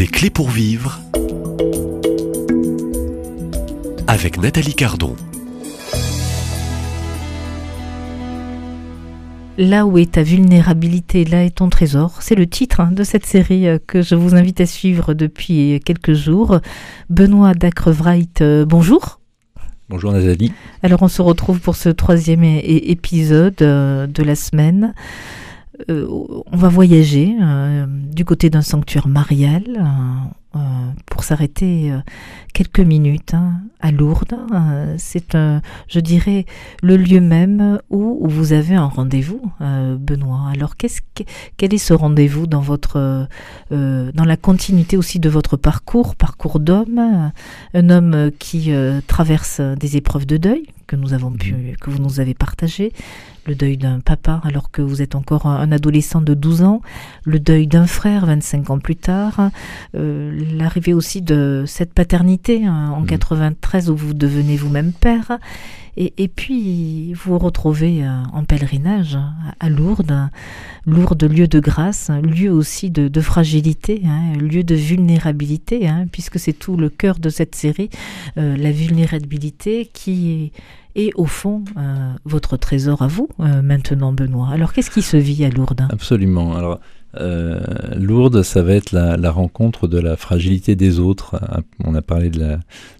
Des clés pour vivre avec Nathalie Cardon. Là où est ta vulnérabilité, là est ton trésor. C'est le titre hein, de cette série euh, que je vous invite à suivre depuis quelques jours. Benoît Dacrevrait, euh, bonjour. Bonjour Nathalie. Alors on se retrouve pour ce troisième épisode euh, de la semaine. On va voyager du côté d'un sanctuaire marial pour s'arrêter quelques minutes hein, à Lourdes. Euh, c'est, je dirais, le lieu même où, vous avez un rendez-vous, euh, Benoît. Alors, qu'est-ce, quel est ce rendez-vous dans votre, euh, dans la continuité aussi de votre parcours, parcours d'homme, un homme qui traverse des épreuves de deuil que nous avons pu, mhm. que vous nous avez partagé, le deuil d'un papa alors que vous êtes encore un adolescent de 12 ans, le deuil d'un frère 25 ans plus tard, l'arrivée aussi de cette paternité hein, en 93 mhm. où vous devenez vous-même père. Et, puis vous vous retrouvez euh, en pèlerinage à Lourdes, Lourdes lieu de grâce, lieu aussi de, fragilité, hein, lieu de vulnérabilité, hein, puisque c'est tout le cœur de cette série, euh, la vulnérabilité qui est, au fond euh, votre trésor à vous maintenant, Benoît. Alors qu'est-ce qui se vit à Lourdes? Absolument. Alors euh, Lourdes, ça va être la, rencontre de la fragilité des autres. On a parlé de,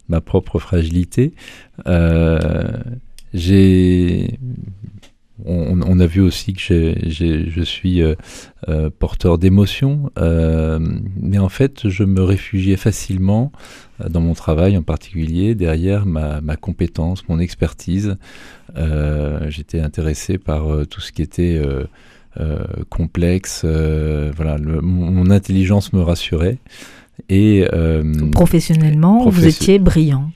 ma propre fragilité. Euh, j'ai on, a vu aussi que je suis euh, porteur d'émotions, mais en fait, je me réfugiais facilement dans mon travail en particulier derrière ma, ma compétence, mon expertise. J'étais intéressé par tout ce qui était euh, complexe. Euh, voilà, mon, intelligence me rassurait. Et euh, professionnellement, vous étiez brillant.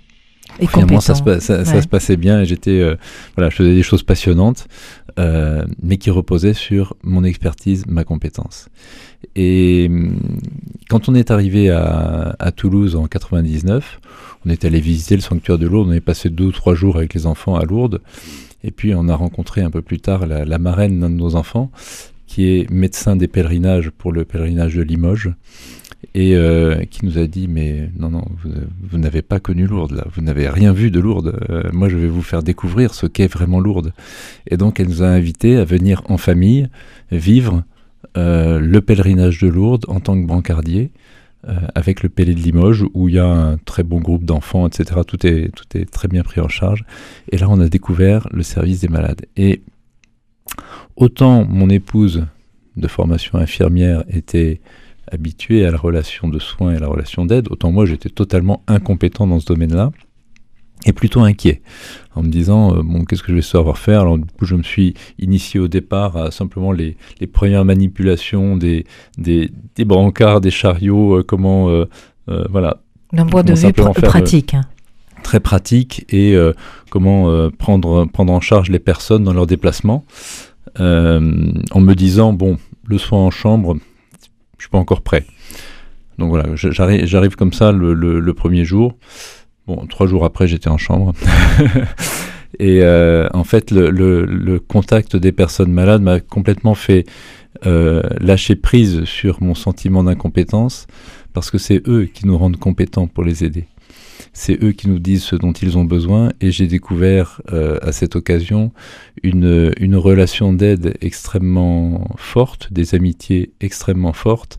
Et compétent. Ça, se, ça, se passait bien et j'étais, voilà, je faisais des choses passionnantes, mais qui reposaient sur mon expertise, ma compétence. Et hum, quand on est arrivé à, à, Toulouse en 99, on est allé visiter le sanctuaire de Lourdes. On est passé deux ou trois jours avec les enfants à Lourdes. Et puis on a rencontré un peu plus tard la, marraine d'un de nos enfants, qui est médecin des pèlerinages pour le pèlerinage de Limoges, et euh, qui nous a dit mais non non vous, n'avez pas connu Lourdes là, vous n'avez rien vu de Lourdes. Euh, moi je vais vous faire découvrir ce qu'est vraiment Lourdes. Et donc elle nous a invités à venir en famille vivre euh, le pèlerinage de Lourdes en tant que brancardier. Avec le Pélé de Limoges, où il y a un très bon groupe d'enfants, etc. Tout est, tout est très bien pris en charge. Et là, on a découvert le service des malades. Et autant mon épouse de formation infirmière était habituée à la relation de soins et à la relation d'aide, autant moi j'étais totalement incompétent dans ce domaine-là et plutôt inquiet en me disant euh, bon qu'est-ce que je vais savoir faire? Alors du coup je me suis initié au départ à simplement les, les premières manipulations des, des, des brancards des chariots euh, comment euh, voilà. D'un point de vue pratique hein. très pratique et comment prendre prendre en charge les personnes dans leurs déplacements en me disant bon le soin en chambre je suis pas encore prêt donc voilà j'arrive comme ça le, le premier jour Bon, trois jours après, j'étais en chambre. et euh, en fait, le, contact des personnes malades m'a complètement fait euh, lâcher prise sur mon sentiment d'incompétence, parce que c'est eux qui nous rendent compétents pour les aider. C'est eux qui nous disent ce dont ils ont besoin, et j'ai découvert euh, à cette occasion une, une relation d'aide extrêmement forte, des amitiés extrêmement fortes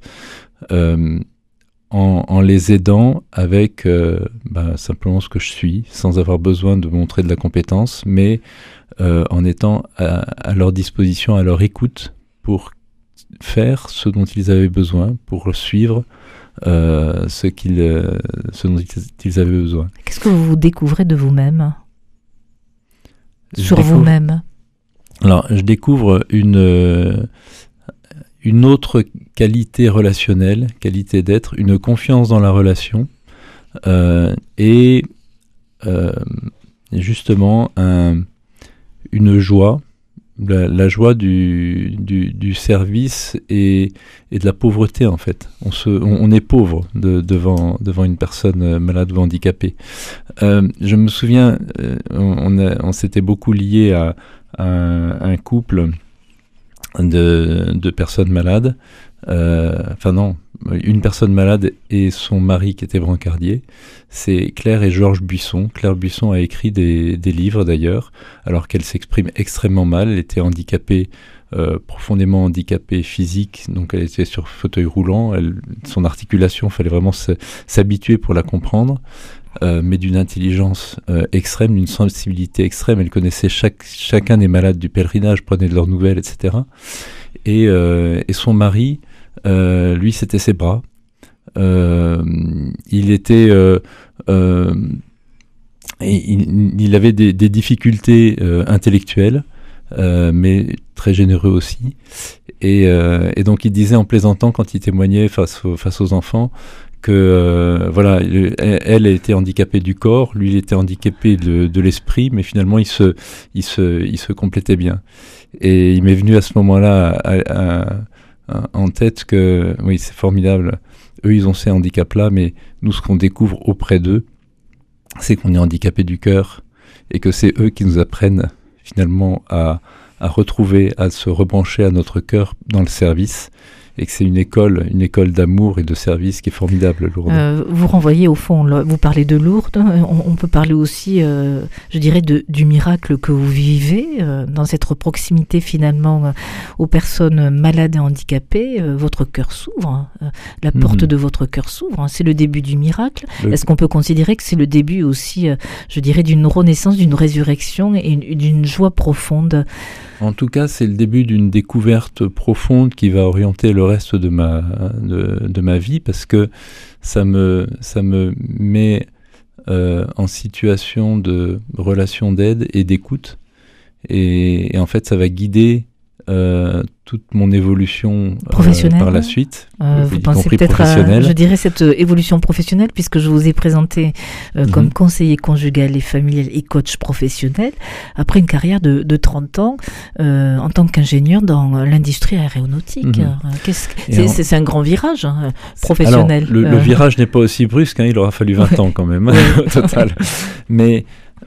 en, les aidant avec euh, bah, simplement ce que je suis, sans avoir besoin de montrer de la compétence, mais euh, en étant à, leur disposition, à leur écoute pour faire ce dont ils avaient besoin, pour suivre euh, ce, qu'ils, ce dont ils avaient besoin. Qu'est-ce que vous découvrez de vous-même? Sur vous-même Alors, je découvre une une autre qualité relationnelle, qualité d'être, une confiance dans la relation euh, et euh, justement une joie, la, joie du, du, service et, et, de la pauvreté en fait. On, se, on, est pauvre devant, devant une personne malade ou handicapée. Euh, je me souviens, on, on s'était beaucoup lié à, à un couple de, de personnes malades. Euh, enfin non, une personne malade et son mari qui était brancardier. C'est Claire et Georges Buisson. Claire Buisson a écrit des, livres d'ailleurs, alors qu'elle s'exprime extrêmement mal. Elle était handicapée, euh, profondément handicapée physique, donc elle était sur fauteuil roulant. Son articulation, fallait vraiment s'habituer pour la comprendre. Euh, mais d'une intelligence extrême, d'une sensibilité extrême. Elle connaissait chacun des malades du pèlerinage, prenait de leurs nouvelles, etc. Et, son mari, lui, c'était ses bras. Euh, il était, euh, il, avait des, difficultés intellectuelles, mais très généreux aussi. Et, donc il disait en plaisantant quand il témoignait face, aux, enfants que euh, voilà, elle était handicapée du corps, lui il était handicapé de, l'esprit, mais finalement il se, complétait bien. Et il m'est venu à ce moment-là en tête que oui, c'est formidable. Eux, ils ont ces handicaps-là, mais nous, ce qu'on découvre auprès d'eux, c'est qu'on est handicapé du cœur et que c'est eux qui nous apprennent finalement à, à retrouver, à se rebrancher à notre cœur dans le service et que c'est une école, une école d'amour et de service qui est formidable, Lourdes. Euh, vous renvoyez au fond, vous parlez de Lourdes, on, on peut parler aussi, euh, je dirais, de, du miracle que vous vivez euh, dans cette proximité finalement aux personnes malades et handicapées. Votre cœur s'ouvre, hein. la porte mmh. de votre cœur s'ouvre. Hein. C'est le début du miracle. Le... Est-ce qu'on peut considérer que c'est le début aussi, je dirais, d'une renaissance, d'une résurrection et d'une joie profonde? En tout cas, c'est le début d'une découverte profonde qui va orienter le reste de ma, de, ma vie parce que ça me, ça me met euh, en situation de relation d'aide et d'écoute. Et, en fait, ça va guider euh, toute mon évolution euh, par la suite. Euh, vous pensez peut-être à, je dirais, cette évolution professionnelle, puisque je vous ai présenté -hmm. comme conseiller conjugal et familial et coach professionnel, après une carrière de, de 30 ans en tant qu'ingénieur dans l'industrie aéronautique. -hmm. C'est un grand virage hein, professionnel. Alors, le, le, virage n'est pas aussi brusque, hein, il aura fallu 20 ans quand même, au total. Mais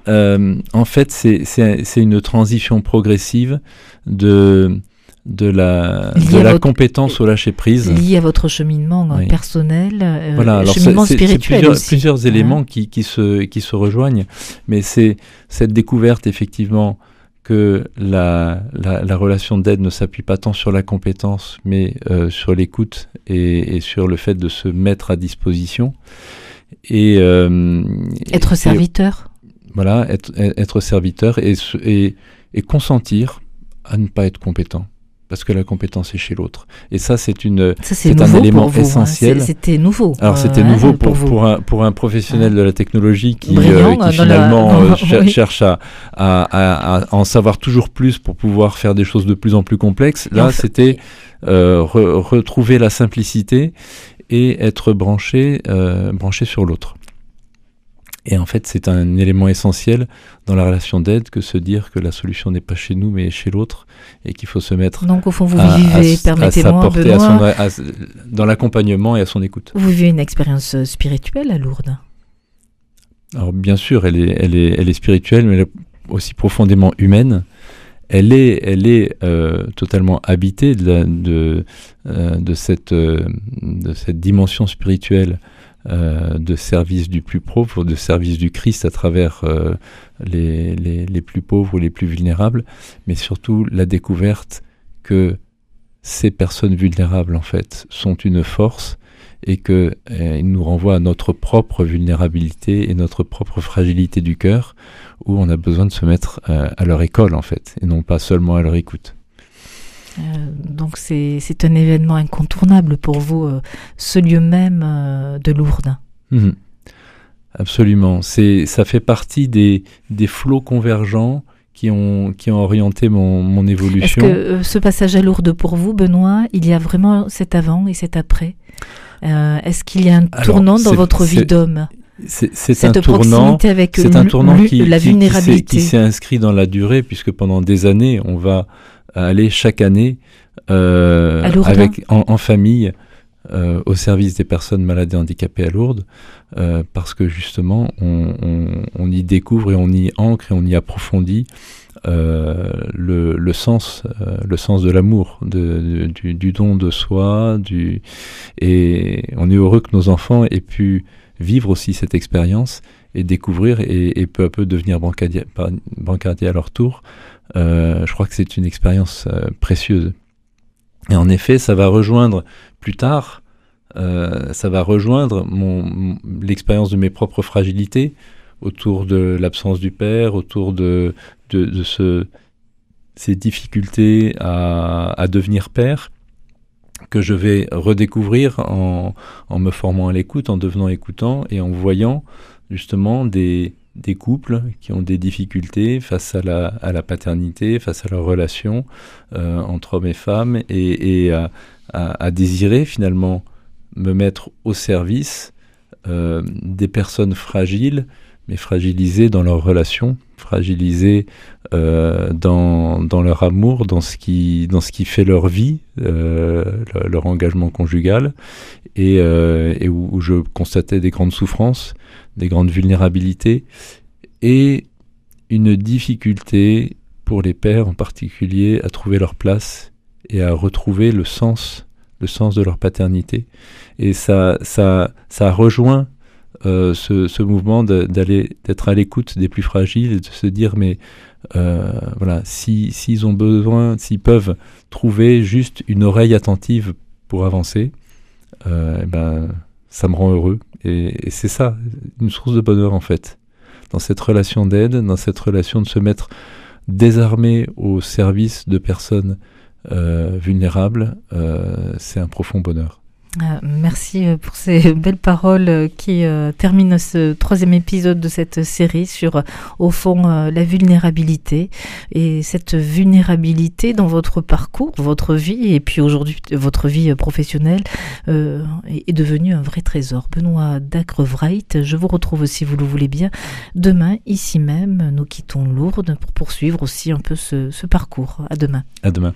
euh, en fait, c'est une transition progressive de de la, de la votre, compétence au lâcher prise. Lié à votre cheminement oui. personnel, euh, voilà, alors cheminement spirituel. C est plusieurs, plusieurs éléments hein. qui, qui, se, qui se rejoignent, mais c'est cette découverte effectivement que la, la, la relation d'aide ne s'appuie pas tant sur la compétence, mais euh, sur l'écoute et, et, sur le fait de se mettre à disposition. Et, euh, être serviteur. Voilà, être, être serviteur et, et, et consentir à ne pas être compétent parce que la compétence est chez l'autre. Et ça, c'est une, c'est un élément vous, essentiel. Hein. C'était nouveau. Alors c'était euh, nouveau pour, pour, pour, un, pour un professionnel de la technologie qui, Brillant, euh, qui finalement la... cher, oui. cherche à, à, à, à, en savoir toujours plus pour pouvoir faire des choses de plus en plus complexes. Là, enfin, c'était euh, re, retrouver la simplicité et être branché, euh, branché sur l'autre. Et en fait, c'est un élément essentiel dans la relation d'aide que se dire que la solution n'est pas chez nous, mais chez l'autre, et qu'il faut se mettre. Donc, au fond, vous à, vivez, permettez-moi, dans l'accompagnement et à son écoute. Vous vivez une expérience euh, spirituelle à Lourdes. Alors, bien sûr, elle est, elle est, elle est spirituelle, mais elle est aussi profondément humaine. Elle est, elle est euh, totalement habitée de, la, de, euh, de, cette, euh, de cette dimension spirituelle de service du plus pauvre, de service du Christ à travers euh, les, les, plus pauvres ou les plus vulnérables, mais surtout la découverte que ces personnes vulnérables, en fait, sont une force et qu'ils euh, nous renvoient à notre propre vulnérabilité et notre propre fragilité du cœur, où on a besoin de se mettre euh, à leur école, en fait, et non pas seulement à leur écoute. Euh, donc c'est un événement incontournable pour vous, euh, ce lieu même euh, de Lourdes. Mmh. Absolument. Ça fait partie des, des flots convergents qui ont, qui ont orienté mon, mon évolution. Est-ce que euh, ce passage à Lourdes pour vous, Benoît, il y a vraiment cet avant et cet après? Euh, Est-ce qu'il y a un Alors, tournant dans votre vie d'homme? C'est un tournant, avec un tournant qui, la vulnérabilité. qui s'est inscrit dans la durée, puisque pendant des années, on va aller chaque année euh, avec, en, en famille euh, au service des personnes malades et handicapées à Lourdes, euh, parce que justement, on, on, on, y découvre et on y ancre et on y approfondit le, sens, le sens de l'amour, du, du, don de soi, du, et on est heureux que nos enfants aient pu vivre aussi cette expérience et découvrir et, peu à peu devenir bancardier, bancardier à leur tour. Je crois que c'est une expérience précieuse. Et en effet, ça va rejoindre plus tard, euh, ça va rejoindre l'expérience de mes propres fragilités autour de l'absence du père, autour de, de, ce, ces difficultés à, devenir père que je vais redécouvrir en me formant à l'écoute, en devenant écoutant et en voyant justement des, des couples qui ont des difficultés face à la, paternité, face à leur relation euh, entre hommes et femmes, et, à, désirer finalement me mettre au service euh, des personnes fragiles, mais fragilisées dans leur relation, fragilisées euh, dans, leur amour, dans ce qui, fait leur vie, leur, engagement conjugal, et, où, je constatais des grandes souffrances des grandes vulnérabilités et une difficulté pour les pères en particulier à trouver leur place et à retrouver le sens, le sens de leur paternité. Et ça, ça, ça rejoint euh, ce, mouvement d'aller, d'être à l'écoute des plus fragiles et de se dire mais euh, voilà, s'ils si, ont besoin, s'ils peuvent trouver juste une oreille attentive pour avancer, euh, eh ben ça me rend heureux. Et, c'est ça, une source de bonheur en fait. Dans cette relation d'aide, dans cette relation de se mettre désarmé au service de personnes euh, vulnérables, euh, c'est un profond bonheur. Euh, merci euh, pour ces belles paroles euh, qui terminent ce troisième épisode de cette série sur, au fond, la vulnérabilité. Et cette vulnérabilité dans votre parcours, votre vie, et puis aujourd'hui votre vie professionnelle, est, devenue un vrai trésor. Benoît Dacrevrait, je vous retrouve, si vous le voulez bien, demain, ici même. Nous quittons Lourdes pour poursuivre aussi un peu ce, ce parcours. À demain. À demain.